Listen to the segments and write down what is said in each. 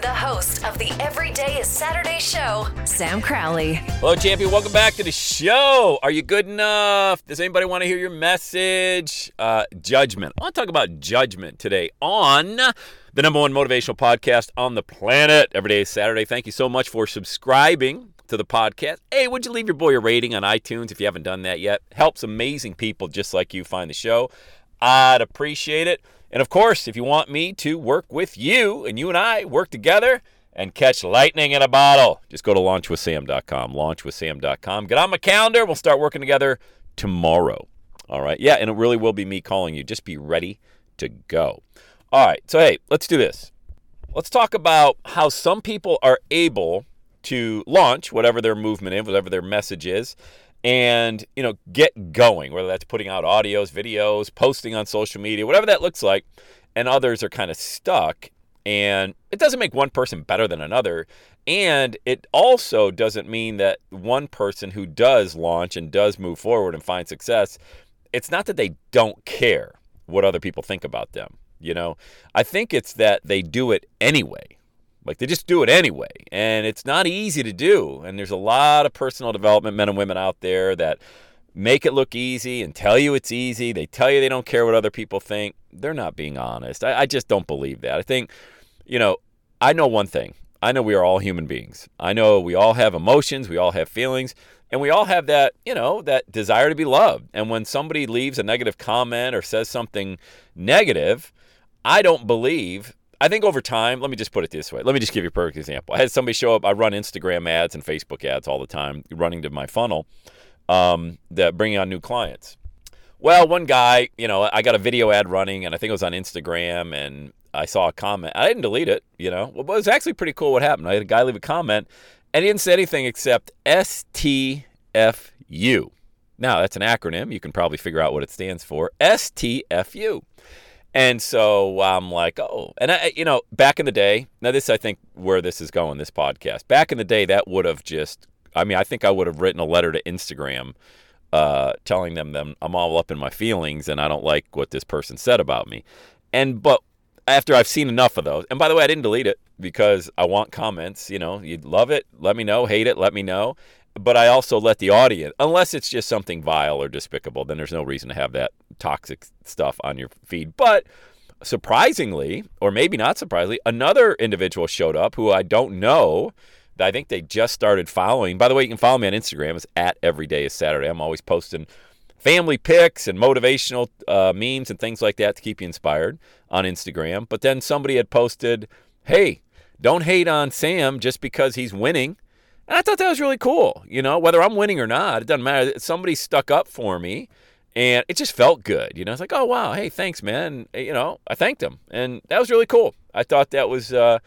The host of the Everyday is Saturday show, Sam Crowley. Hello, champion. Welcome back to the show. Are you good enough? Does anybody want to hear your message? Uh, judgment. I want to talk about judgment today on the number one motivational podcast on the planet. Every day is Saturday. Thank you so much for subscribing to the podcast. Hey, would you leave your boy a rating on iTunes if you haven't done that yet? Helps amazing people just like you find the show. I'd appreciate it. And of course, if you want me to work with you and you and I work together and catch lightning in a bottle, just go to launchwithsam.com. Launchwithsam.com. Get on my calendar. We'll start working together tomorrow. All right. Yeah, and it really will be me calling you. Just be ready to go. All right. So, hey, let's do this. Let's talk about how some people are able to launch whatever their movement is, whatever their message is, and you know get going whether that's putting out audios videos posting on social media whatever that looks like and others are kind of stuck and it doesn't make one person better than another and it also doesn't mean that one person who does launch and does move forward and find success it's not that they don't care what other people think about them you know? I think it's that they do it anyway like they just do it anyway. And it's not easy to do. And there's a lot of personal development men and women out there that make it look easy and tell you it's easy. They tell you they don't care what other people think. They're not being honest. I, I just don't believe that. I think, you know, I know one thing. I know we are all human beings. I know we all have emotions, we all have feelings, and we all have that, you know, that desire to be loved. And when somebody leaves a negative comment or says something negative, I don't believe I think over time, let me just put it this way. Let me just give you a perfect example. I had somebody show up. I run Instagram ads and Facebook ads all the time, running to my funnel um, that bringing on new clients. Well, one guy, you know, I got a video ad running, and I think it was on Instagram, and I saw a comment. I didn't delete it, you know. Well, it was actually pretty cool what happened. I had a guy leave a comment, and he didn't say anything except STFU. Now, that's an acronym. You can probably figure out what it stands for. STFU. And so I'm like, oh, and I, you know, back in the day, now this I think where this is going, this podcast. Back in the day, that would have just, I mean, I think I would have written a letter to Instagram, uh, telling them them I'm all up in my feelings and I don't like what this person said about me. And but after I've seen enough of those, and by the way, I didn't delete it because I want comments. You know, you love it, let me know. Hate it, let me know but I also let the audience, unless it's just something vile or despicable, then there's no reason to have that toxic stuff on your feed. But surprisingly, or maybe not surprisingly, another individual showed up who I don't know. I think they just started following. By the way, you can follow me on Instagram. It's at Everyday is Saturday. I'm always posting family pics and motivational uh, memes and things like that to keep you inspired on Instagram. But then somebody had posted, "Hey, don't hate on Sam just because he's winning." And I thought that was really cool. You know, whether I'm winning or not, it doesn't matter. Somebody stuck up for me and it just felt good. You know, it's like, oh, wow, hey, thanks, man. And, you know, I thanked him. And that was really cool. I thought that was, uh,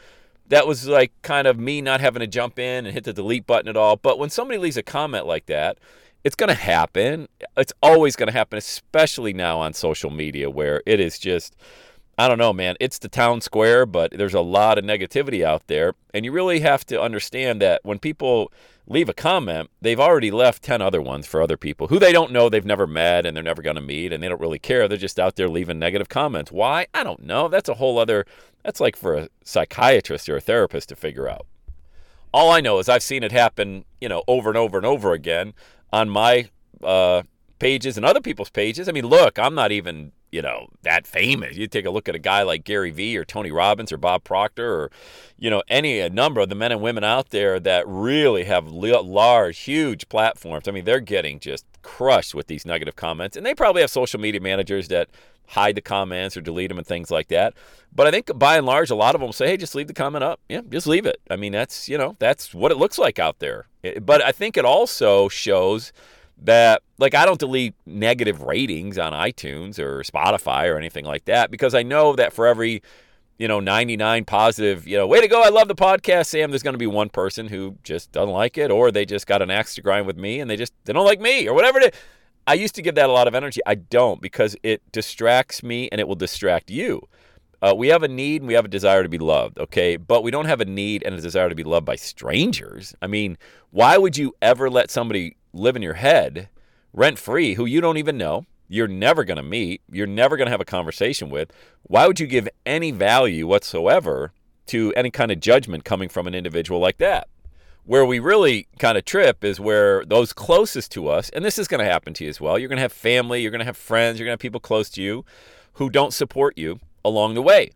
that was like kind of me not having to jump in and hit the delete button at all. But when somebody leaves a comment like that, it's going to happen. It's always going to happen, especially now on social media where it is just, I don't know, man. It's the town square, but there's a lot of negativity out there. And you really have to understand that when people leave a comment, they've already left 10 other ones for other people who they don't know, they've never met, and they're never going to meet, and they don't really care. They're just out there leaving negative comments. Why? I don't know. That's a whole other, that's like for a psychiatrist or a therapist to figure out. All I know is I've seen it happen, you know, over and over and over again on my uh, pages and other people's pages. I mean, look, I'm not even you know, that famous. You take a look at a guy like Gary Vee or Tony Robbins or Bob Proctor or, you know, any a number of the men and women out there that really have large, huge platforms. I mean, they're getting just crushed with these negative comments. And they probably have social media managers that hide the comments or delete them and things like that. But I think by and large, a lot of them say, hey, just leave the comment up. Yeah, just leave it. I mean, that's, you know, that's what it looks like out there. But I think it also shows that, like, I don't delete negative ratings on iTunes or Spotify or anything like that because I know that for every, you know, 99 positive, you know, way to go, I love the podcast, Sam, there's going to be one person who just doesn't like it or they just got an axe to grind with me and they just, they don't like me or whatever it is. I used to give that a lot of energy. I don't because it distracts me and it will distract you. Uh, we have a need and we have a desire to be loved, okay? But we don't have a need and a desire to be loved by strangers. I mean, why would you ever let somebody live in your head rent free who you don't even know? You're never going to meet, you're never going to have a conversation with. Why would you give any value whatsoever to any kind of judgment coming from an individual like that? Where we really kind of trip is where those closest to us, and this is going to happen to you as well. You're going to have family, you're going to have friends, you're going to have people close to you who don't support you along the way.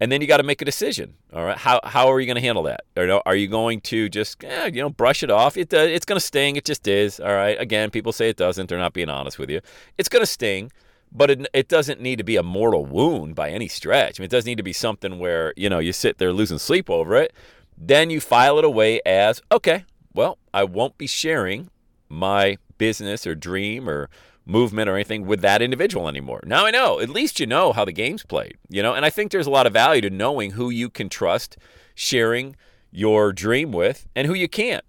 And then you got to make a decision. All right, how, how are you going to handle that? Or are you going to just eh, you know brush it off? It uh, it's going to sting. It just is. All right. Again, people say it doesn't. They're not being honest with you. It's going to sting, but it, it doesn't need to be a mortal wound by any stretch. I mean, it doesn't need to be something where you know you sit there losing sleep over it. Then you file it away as okay. Well, I won't be sharing my business or dream or movement or anything with that individual anymore. Now I know, at least you know how the game's played, you know, and I think there's a lot of value to knowing who you can trust sharing your dream with and who you can't.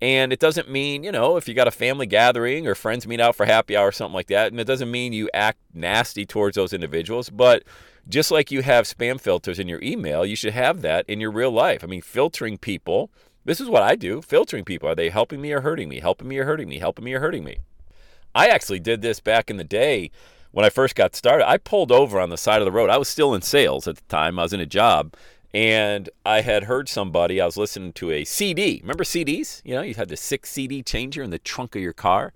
And it doesn't mean, you know, if you got a family gathering or friends meet out for happy hour or something like that, and it doesn't mean you act nasty towards those individuals, but just like you have spam filters in your email, you should have that in your real life. I mean, filtering people, this is what I do filtering people. Are they helping me or hurting me? Helping me or hurting me? Helping me or hurting me? I actually did this back in the day when I first got started. I pulled over on the side of the road. I was still in sales at the time, I was in a job. And I had heard somebody, I was listening to a CD. Remember CDs? You know, you had the six CD changer in the trunk of your car.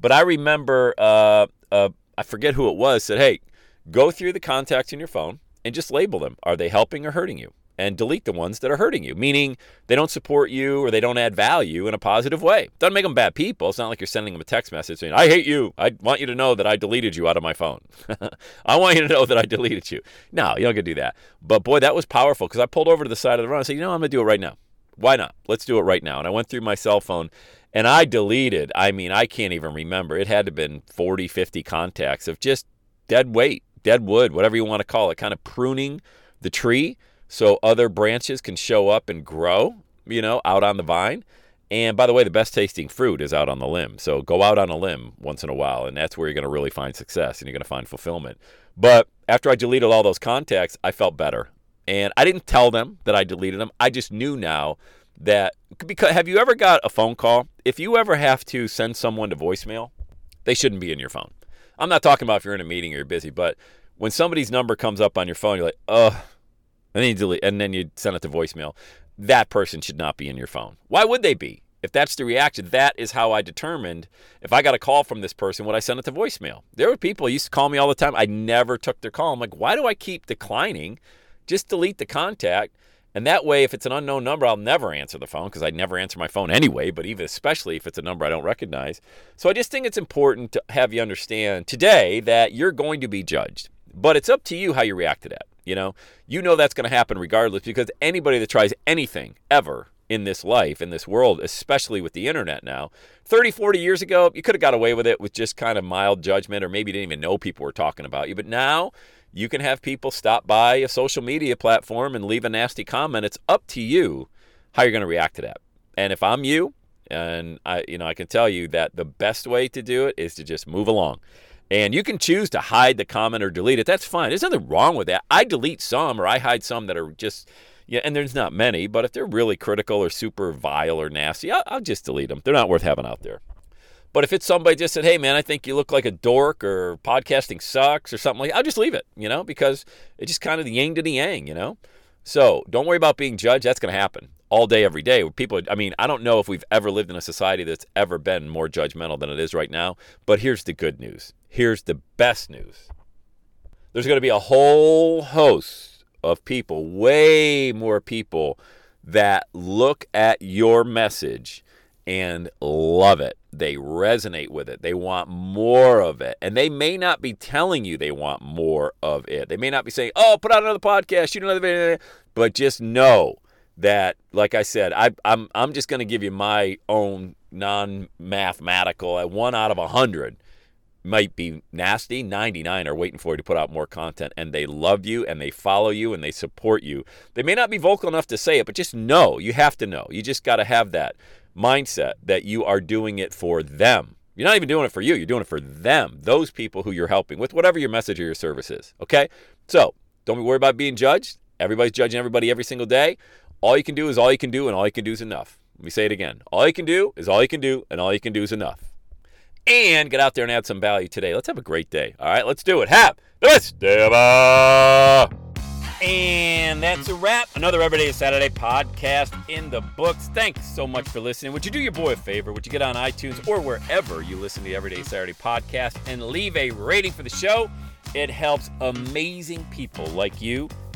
But I remember, uh, uh, I forget who it was, said, hey, go through the contacts in your phone and just label them. Are they helping or hurting you? And delete the ones that are hurting you, meaning they don't support you or they don't add value in a positive way. Doesn't make them bad people. It's not like you're sending them a text message saying, I hate you. I want you to know that I deleted you out of my phone. I want you to know that I deleted you. No, you don't get to do that. But boy, that was powerful because I pulled over to the side of the road and said, you know, I'm going to do it right now. Why not? Let's do it right now. And I went through my cell phone and I deleted, I mean, I can't even remember. It had to have been 40, 50 contacts of just dead weight, dead wood, whatever you want to call it, kind of pruning the tree so other branches can show up and grow, you know, out on the vine. And by the way, the best tasting fruit is out on the limb. So go out on a limb once in a while, and that's where you're going to really find success and you're going to find fulfillment. But after I deleted all those contacts, I felt better. And I didn't tell them that I deleted them. I just knew now that because have you ever got a phone call? If you ever have to send someone to voicemail, they shouldn't be in your phone. I'm not talking about if you're in a meeting or you're busy, but when somebody's number comes up on your phone, you're like, "Ugh, and then you delete, and then you send it to voicemail. That person should not be in your phone. Why would they be? If that's the reaction, that is how I determined if I got a call from this person, would I send it to voicemail? There were people used to call me all the time. I never took their call. I'm like, why do I keep declining? Just delete the contact. And that way, if it's an unknown number, I'll never answer the phone because I never answer my phone anyway, but even especially if it's a number I don't recognize. So I just think it's important to have you understand today that you're going to be judged. But it's up to you how you react to that. You know, you know that's going to happen regardless because anybody that tries anything ever in this life, in this world, especially with the internet now, 30, 40 years ago, you could have got away with it with just kind of mild judgment or maybe you didn't even know people were talking about you. But now you can have people stop by a social media platform and leave a nasty comment. It's up to you how you're going to react to that. And if I'm you, and I, you know, I can tell you that the best way to do it is to just move along. And you can choose to hide the comment or delete it. That's fine. There's nothing wrong with that. I delete some or I hide some that are just, yeah, and there's not many, but if they're really critical or super vile or nasty, I'll, I'll just delete them. They're not worth having out there. But if it's somebody just said, hey, man, I think you look like a dork or podcasting sucks or something like I'll just leave it, you know, because it's just kind of the yang to the yang, you know? So don't worry about being judged. That's going to happen all day, every day. People, I mean, I don't know if we've ever lived in a society that's ever been more judgmental than it is right now. But here's the good news Here's the best news there's going to be a whole host of people, way more people, that look at your message and love it. They resonate with it. They want more of it. And they may not be telling you they want more of it. They may not be saying, oh, put out another podcast, shoot another video, but just know that, like I said, I, I'm, I'm just going to give you my own non mathematical, one out of a 100 might be nasty. 99 are waiting for you to put out more content, and they love you and they follow you and they support you. They may not be vocal enough to say it, but just know. You have to know. You just got to have that mindset that you are doing it for them. You're not even doing it for you, you're doing it for them, those people who you're helping with whatever your message or your service is. Okay? So don't be worried about being judged. Everybody's judging everybody every single day. All you can do is all you can do, and all you can do is enough. Let me say it again. All you can do is all you can do, and all you can do is enough. And get out there and add some value today. Let's have a great day. All right, let's do it. Have the best day ever. And that's a wrap. Another Everyday Saturday podcast in the books. Thanks so much for listening. Would you do your boy a favor? Would you get on iTunes or wherever you listen to the Everyday Saturday podcast and leave a rating for the show? It helps amazing people like you